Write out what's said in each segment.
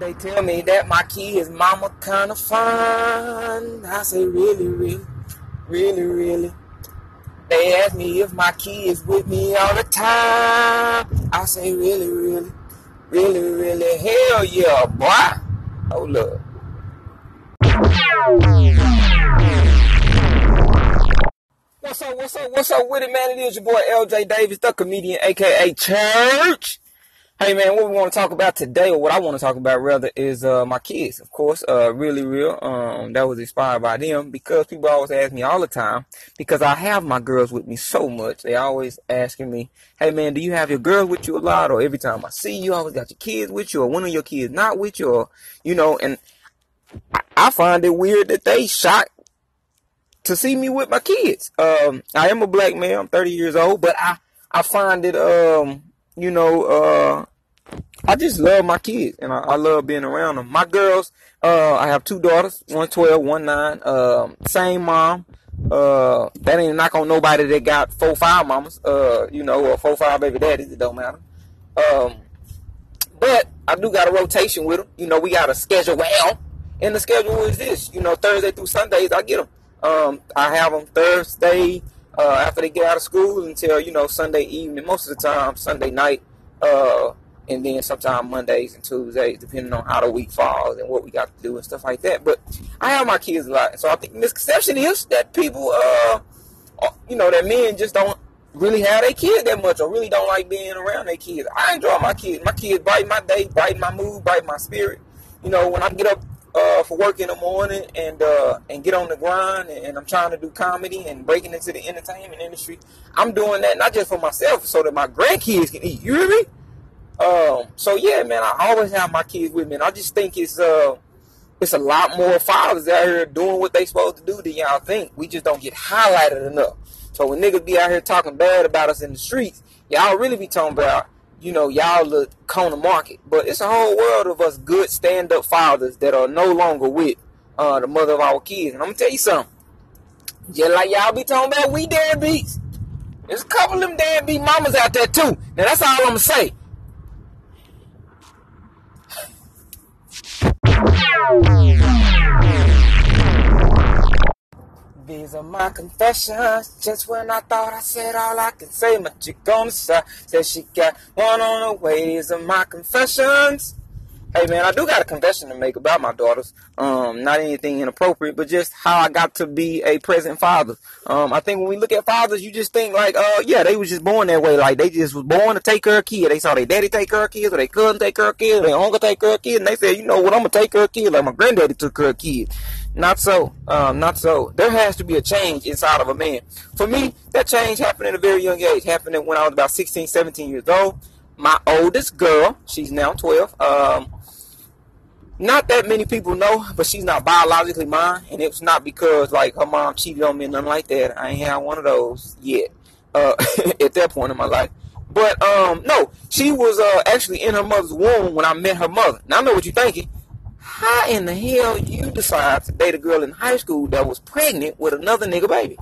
They tell me that my key is mama kind of fun. I say, really, really, really, really. They ask me if my key is with me all the time. I say, really, really, really, really. Hell yeah, boy. Oh, Hold up. What's up, what's up, what's up with it, man? It is your boy LJ Davis, the comedian, aka Church. Hey man, what we want to talk about today, or what I want to talk about rather, is uh, my kids. Of course, uh, really real. Um, that was inspired by them because people always ask me all the time because I have my girls with me so much. They always asking me, "Hey man, do you have your girls with you a lot?" Or every time I see you, I always got your kids with you, or one of your kids not with you, or you know. And I, I find it weird that they shocked to see me with my kids. Um, I am a black man. I'm 30 years old, but I I find it um you know, uh, I just love my kids and I, I, love being around them. My girls, uh, I have two daughters, one 12, one 9, um, same mom. Uh, that ain't knock on nobody that got four, five mamas, uh, you know, or four, five baby daddies. It don't matter. Um, but I do got a rotation with them. You know, we got a schedule well. And the schedule is this, you know, Thursday through Sundays, I get them. Um, I have them Thursday, uh, after they get out of school until you know Sunday evening. Most of the time, Sunday night, uh, and then sometimes Mondays and Tuesdays, depending on how the week falls and what we got to do and stuff like that. But I have my kids a lot, so I think misconception is that people, uh, you know, that men just don't really have their kids that much or really don't like being around their kids. I enjoy my kids. My kids brighten my day, brighten my mood, brighten my spirit. You know, when I get up uh, for work in the morning and uh, and get on the grind and I'm trying to do comedy and breaking into the entertainment industry. I'm doing that not just for myself, so that my grandkids can eat. You hear me? Um, so yeah, man, I always have my kids with me. And I just think it's uh it's a lot more fathers out here doing what they supposed to do than y'all think. We just don't get highlighted enough. So when niggas be out here talking bad about us in the streets, y'all really be talking about you know, y'all look corner market. But it's a whole world of us good stand up fathers that are no longer with uh, the mother of our kids. And I'm gonna tell you something. Just like y'all be talking about we deadbeats. There's a couple of them deadbeat mamas out there too. Now that's all I'm gonna say. These are my confessions. Just when I thought I said all I can say, my chick on the side said she got one on the way. These are my confessions. Hey man, I do got a confession to make about my daughters. Um, not anything inappropriate, but just how I got to be a present father. Um, I think when we look at fathers, you just think like, uh, yeah, they was just born that way. Like they just was born to take care of kids. They saw their daddy take of kids, or their cousin take of kids, or their uncle take of kids, and they said, you know what, I'm gonna take care of kids like my granddaddy took care of kids. Not so. Um, not so. There has to be a change inside of a man. For me, that change happened at a very young age. Happened when I was about 16, 17 years old. My oldest girl, she's now 12. Um, not that many people know, but she's not biologically mine, and it's not because like her mom cheated on me and nothing like that. I ain't had one of those yet. Uh, at that point in my life. But um, no, she was uh, actually in her mother's womb when I met her mother. Now I know what you're thinking how in the hell you decide to date a girl in high school that was pregnant with another nigga baby?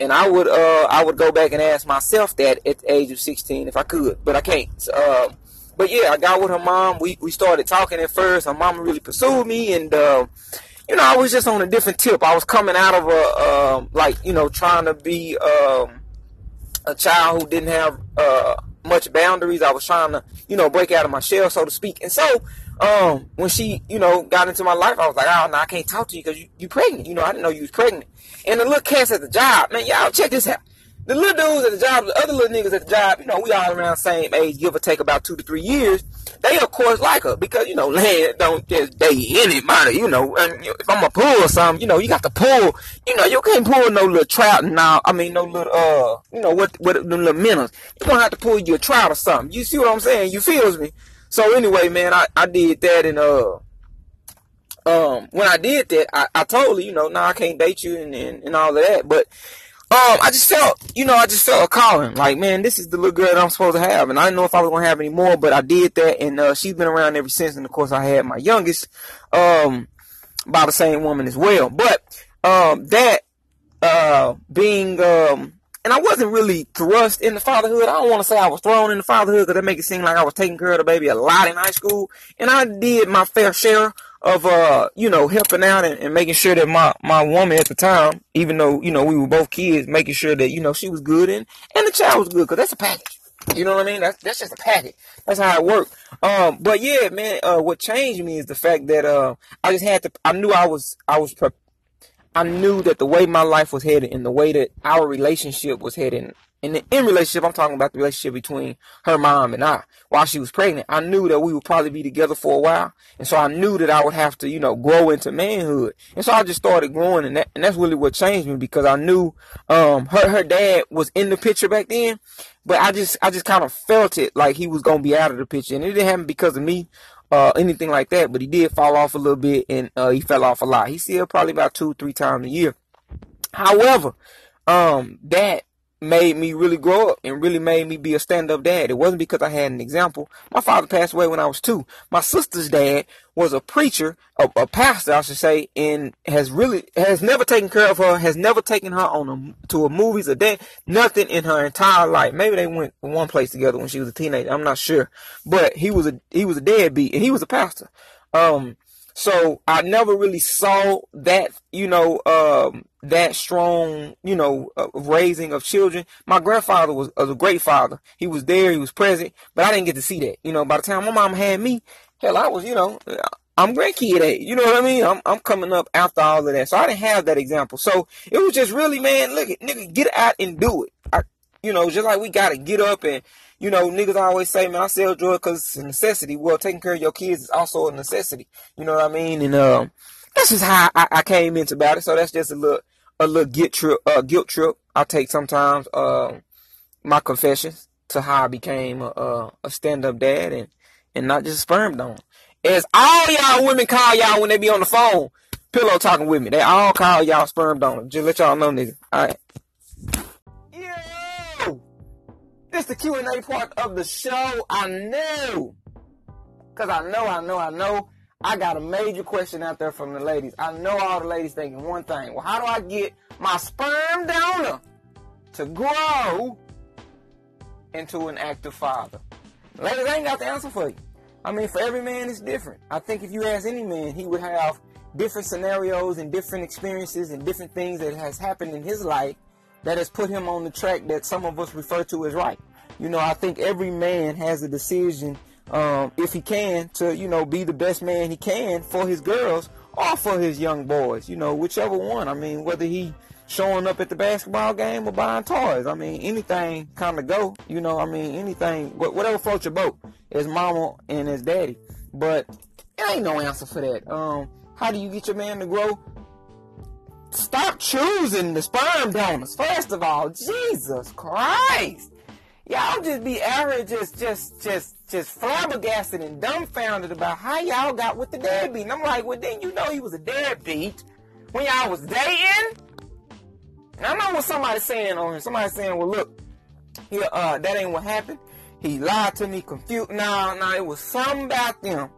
And I would uh I would go back and ask myself that at the age of 16 if I could, but I can't. So, uh, but yeah, I got with her mom. We we started talking at first. Her mom really pursued me, and uh, you know I was just on a different tip. I was coming out of a um, like you know trying to be um, a child who didn't have uh, much boundaries. I was trying to you know break out of my shell, so to speak. And so um, when she, you know, got into my life, I was like, oh, no, I can't talk to you because you, you pregnant. You know, I didn't know you was pregnant. And the little cats at the job, man, y'all check this out. The little dudes at the job, the other little niggas at the job, you know, we all around the same age, give or take about two to three years. They, of course, like her because, you know, land don't just date anybody, you know. And if I'm a pull or something, you know, you got to pull, you know, you can't pull no little trout now. I mean, no little, uh, you know, what, what, the little minnows. You're going to have to pull you a trout or something. You see what I'm saying? You feels me? So anyway, man, I, I did that and uh um when I did that, I, I told her, you know, no, nah, I can't date you and, and, and all of that. But um I just felt, you know, I just felt a calling. Like, man, this is the little girl that I'm supposed to have. And I didn't know if I was gonna have any more, but I did that and uh she's been around ever since and of course I had my youngest um by the same woman as well. But um that uh being um and I wasn't really thrust in the fatherhood. I don't want to say I was thrown in the fatherhood because that make it seem like I was taking care of the baby a lot in high school. And I did my fair share of, uh, you know, helping out and, and making sure that my, my woman at the time, even though, you know, we were both kids, making sure that, you know, she was good and, and the child was good because that's a package. You know what I mean? That's, that's just a package. That's how it worked. Um, but yeah, man, uh, what changed me is the fact that, uh, I just had to, I knew I was, I was pre- I knew that the way my life was headed and the way that our relationship was heading, and the, in relationship, I'm talking about the relationship between her mom and I while she was pregnant. I knew that we would probably be together for a while. And so I knew that I would have to, you know, grow into manhood. And so I just started growing and that, and that's really what changed me because I knew, um, her, her dad was in the picture back then, but I just, I just kind of felt it like he was going to be out of the picture. And it didn't happen because of me uh, anything like that, but he did fall off a little bit and uh, he fell off a lot. He's still probably about two, three times a year. However, um, that made me really grow up and really made me be a stand-up dad. It wasn't because I had an example. My father passed away when I was two. My sister's dad was a preacher, a, a pastor, I should say, and has really has never taken care of her, has never taken her on a, to a movies a day, nothing in her entire life. Maybe they went one place together when she was a teenager. I'm not sure, but he was a he was a deadbeat and he was a pastor. Um, so I never really saw that, you know, um, that strong, you know, uh, raising of children. My grandfather was, was, a great father. He was there, he was present, but I didn't get to see that. You know, by the time my mom had me, hell, I was, you know, I'm grandkid age. You know what I mean? I'm, I'm coming up after all of that. So I didn't have that example. So it was just really, man, look, nigga, get out and do it. You know, just like we got to get up and, you know, niggas always say, man, I sell drugs because it's a necessity. Well, taking care of your kids is also a necessity. You know what I mean? And um, that's just how I, I came into about it. So that's just a little a little guilt trip. Uh, guilt trip I take sometimes. Uh, my confessions to how I became a, a stand up dad and and not just sperm donor. As all y'all women call y'all when they be on the phone, pillow talking with me. They all call y'all sperm donor. Just let y'all know, nigga. All right. This the Q&A part of the show. I knew. Because I know, I know, I know. I got a major question out there from the ladies. I know all the ladies thinking one thing. Well, how do I get my sperm donor to grow into an active father? Ladies, I ain't got the answer for you. I mean, for every man, it's different. I think if you ask any man, he would have different scenarios and different experiences and different things that has happened in his life that has put him on the track that some of us refer to as right. You know, I think every man has a decision, um, if he can, to, you know, be the best man he can for his girls or for his young boys, you know, whichever one. I mean, whether he showing up at the basketball game or buying toys. I mean, anything kind of go, you know, I mean, anything, whatever floats your boat, as mama and as daddy. But there ain't no answer for that. Um, how do you get your man to grow? Stop choosing the sperm donors. First of all, Jesus Christ. Y'all just be average, just, just, just, just flabbergasted and dumbfounded about how y'all got with the deadbeat. And I'm like, well, then you know he was a deadbeat when y'all was dating. And I know what somebody's saying on him. Somebody's saying, well, look, here, uh, that ain't what happened. He lied to me, confused. Nah, nah, it was something about them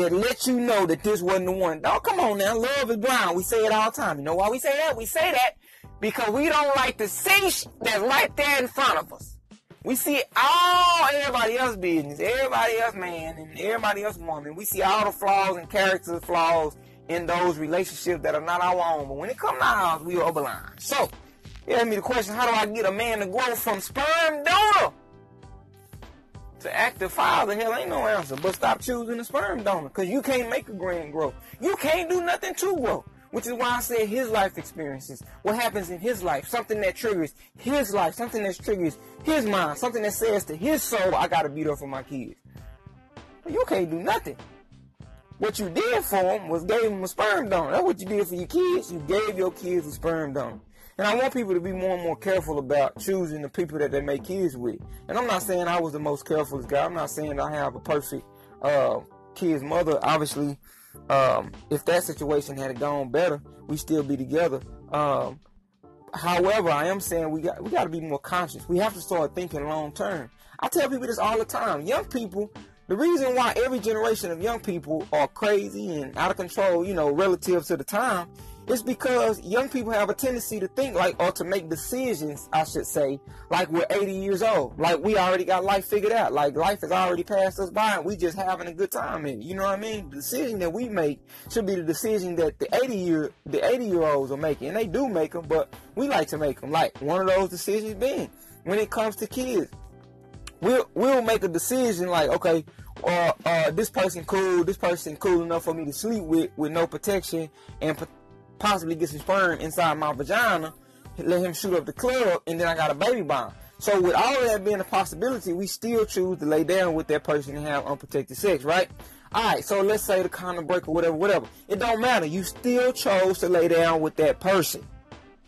that let you know that this wasn't the one. Dog, come on now. Love is blind. We say it all the time. You know why we say that? We say that because we don't like to see sh- that's right there in front of us. We see all everybody else business, everybody else man, and everybody else woman. We see all the flaws and character flaws in those relationships that are not our own. But when it comes to ours, we are blind. So, you ask me the question, how do I get a man to grow from sperm donor to active father, hell ain't no answer. But stop choosing the sperm donor. Because you can't make a grand grow. You can't do nothing to grow. Which is why I said his life experiences. What happens in his life. Something that triggers his life. Something that triggers his mind. Something that says to his soul, I gotta be there for my kids. But you can't do nothing. What you did for him was gave him a sperm donor. That's what you did for your kids. You gave your kids a sperm donor. And I want people to be more and more careful about choosing the people that they make kids with. And I'm not saying I was the most careful guy. I'm not saying I have a perfect uh, kid's mother. Obviously, um, if that situation had gone better, we still be together. Um, however, I am saying we got we got to be more conscious. We have to start thinking long term. I tell people this all the time. Young people, the reason why every generation of young people are crazy and out of control, you know, relative to the time, It's because young people have a tendency to think like, or to make decisions, I should say, like we're 80 years old. Like we already got life figured out. Like life has already passed us by and we just having a good time in it. You know what I mean? The decision that we make should be the decision that the 80 year, the 80 year olds are making. And they do make them, but we like to make them. Like one of those decisions being when it comes to kids, we'll, we'll make a decision like, okay, or uh, this person cool, this person cool enough for me to sleep with with no protection and possibly get some sperm inside my vagina, let him shoot up the club, and then I got a baby bomb. So with all of that being a possibility, we still choose to lay down with that person and have unprotected sex, right? Alright, so let's say the condom break or whatever, whatever. It don't matter. You still chose to lay down with that person.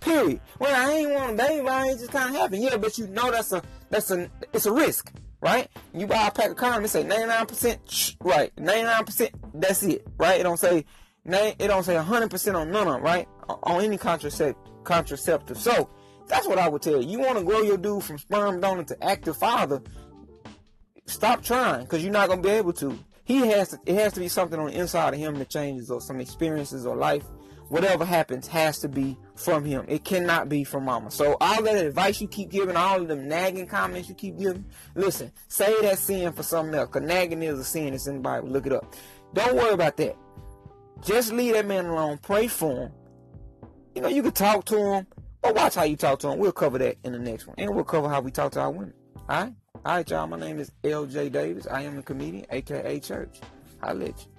Period. Well, I ain't want a baby, I ain't just kind of happen. Yeah, but you know that's a that's a it's a risk, right? You buy a pack of condoms, it say 99%, right? 99%, that's it, right? It don't say it don't say 100% on none of them, right? On any contracept- contraceptive. So, that's what I would tell you. You want to grow your dude from sperm donor to active father, stop trying because you're not going to be able to. He has to, it has to be something on the inside of him that changes or some experiences or life. Whatever happens has to be from him. It cannot be from mama. So all that advice you keep giving, all of them nagging comments you keep giving, listen, say that sin for something else. Cause nagging is a sin. It's in the Bible. Look it up. Don't worry about that. Just leave that man alone. Pray for him. You know, you can talk to him, but watch how you talk to him. We'll cover that in the next one. And we'll cover how we talk to our women. Alright? Alright, y'all. My name is LJ Davis. I am a comedian, aka Church. I'll let you.